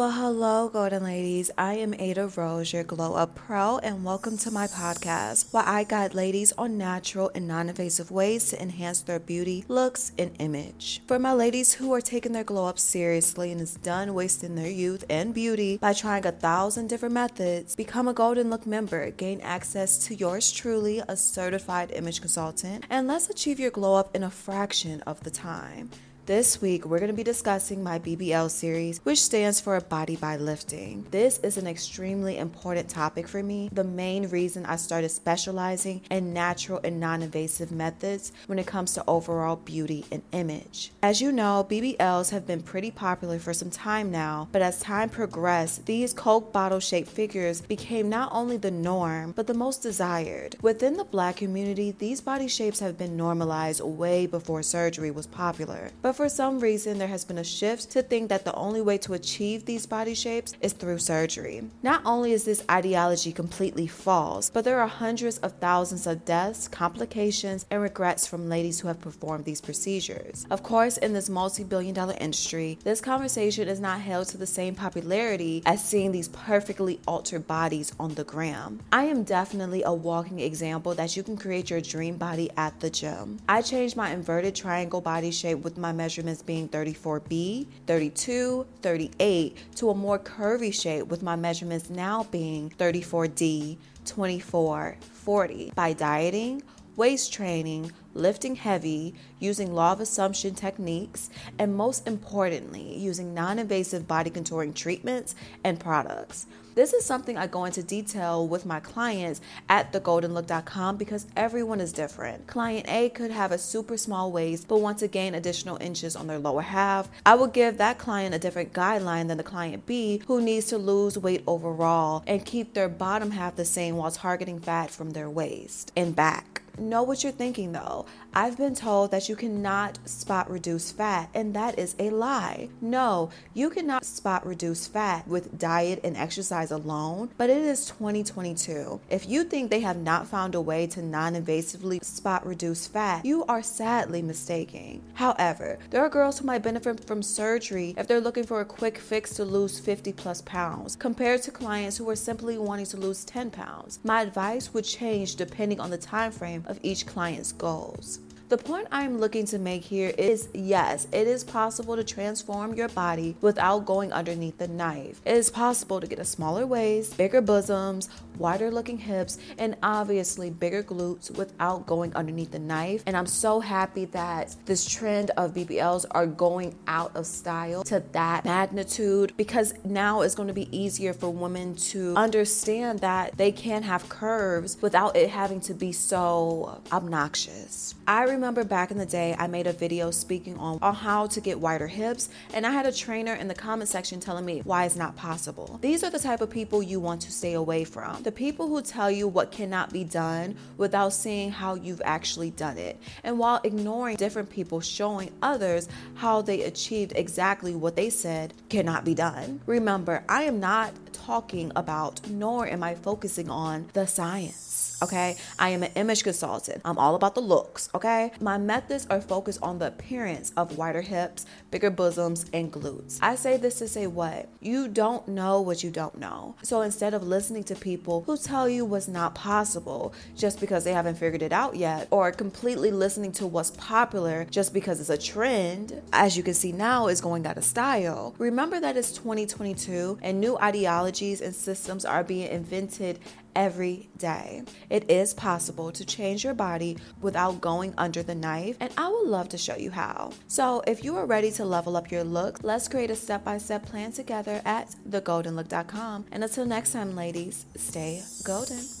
Well, hello, Golden Ladies. I am Ada Rose, your Glow Up Pro, and welcome to my podcast, where I guide ladies on natural and non invasive ways to enhance their beauty, looks, and image. For my ladies who are taking their glow up seriously and is done wasting their youth and beauty by trying a thousand different methods, become a Golden Look member, gain access to yours truly, a certified image consultant, and let's achieve your glow up in a fraction of the time. This week, we're going to be discussing my BBL series, which stands for Body by Lifting. This is an extremely important topic for me. The main reason I started specializing in natural and non invasive methods when it comes to overall beauty and image. As you know, BBLs have been pretty popular for some time now, but as time progressed, these Coke bottle shaped figures became not only the norm, but the most desired. Within the black community, these body shapes have been normalized way before surgery was popular. But for some reason, there has been a shift to think that the only way to achieve these body shapes is through surgery. Not only is this ideology completely false, but there are hundreds of thousands of deaths, complications, and regrets from ladies who have performed these procedures. Of course, in this multi billion dollar industry, this conversation is not held to the same popularity as seeing these perfectly altered bodies on the gram. I am definitely a walking example that you can create your dream body at the gym. I changed my inverted triangle body shape with my measurements being 34B, 32, 38 to a more curvy shape with my measurements now being 34D, 24, 40. By dieting, waist training, lifting heavy, using law of assumption techniques, and most importantly, using non invasive body contouring treatments and products. This is something I go into detail with my clients at thegoldenlook.com because everyone is different. Client A could have a super small waist but want to gain additional inches on their lower half. I will give that client a different guideline than the client B who needs to lose weight overall and keep their bottom half the same while targeting fat from their waist and back know what you're thinking though. I've been told that you cannot spot reduce fat, and that is a lie. No, you cannot spot reduce fat with diet and exercise alone, but it is 2022. If you think they have not found a way to non invasively spot reduce fat, you are sadly mistaken. However, there are girls who might benefit from surgery if they're looking for a quick fix to lose 50 plus pounds, compared to clients who are simply wanting to lose 10 pounds. My advice would change depending on the time frame of each client's goals. The point I'm looking to make here is yes, it is possible to transform your body without going underneath the knife. It is possible to get a smaller waist, bigger bosoms, wider looking hips, and obviously bigger glutes without going underneath the knife. And I'm so happy that this trend of BBLs are going out of style to that magnitude because now it's going to be easier for women to understand that they can have curves without it having to be so obnoxious. I remember back in the day, I made a video speaking on, on how to get wider hips, and I had a trainer in the comment section telling me why it's not possible. These are the type of people you want to stay away from. The people who tell you what cannot be done without seeing how you've actually done it, and while ignoring different people showing others how they achieved exactly what they said cannot be done. Remember, I am not talking about, nor am I focusing on the science okay? I am an image consultant. I'm all about the looks, okay? My methods are focused on the appearance of wider hips, bigger bosoms, and glutes. I say this to say what? You don't know what you don't know. So instead of listening to people who tell you what's not possible just because they haven't figured it out yet, or completely listening to what's popular just because it's a trend, as you can see now, is going out of style. Remember that it's 2022 and new ideologies and systems are being invented every day. It is possible to change your body without going under the knife, and I would love to show you how. So, if you are ready to level up your look, let's create a step by step plan together at thegoldenlook.com. And until next time, ladies, stay golden.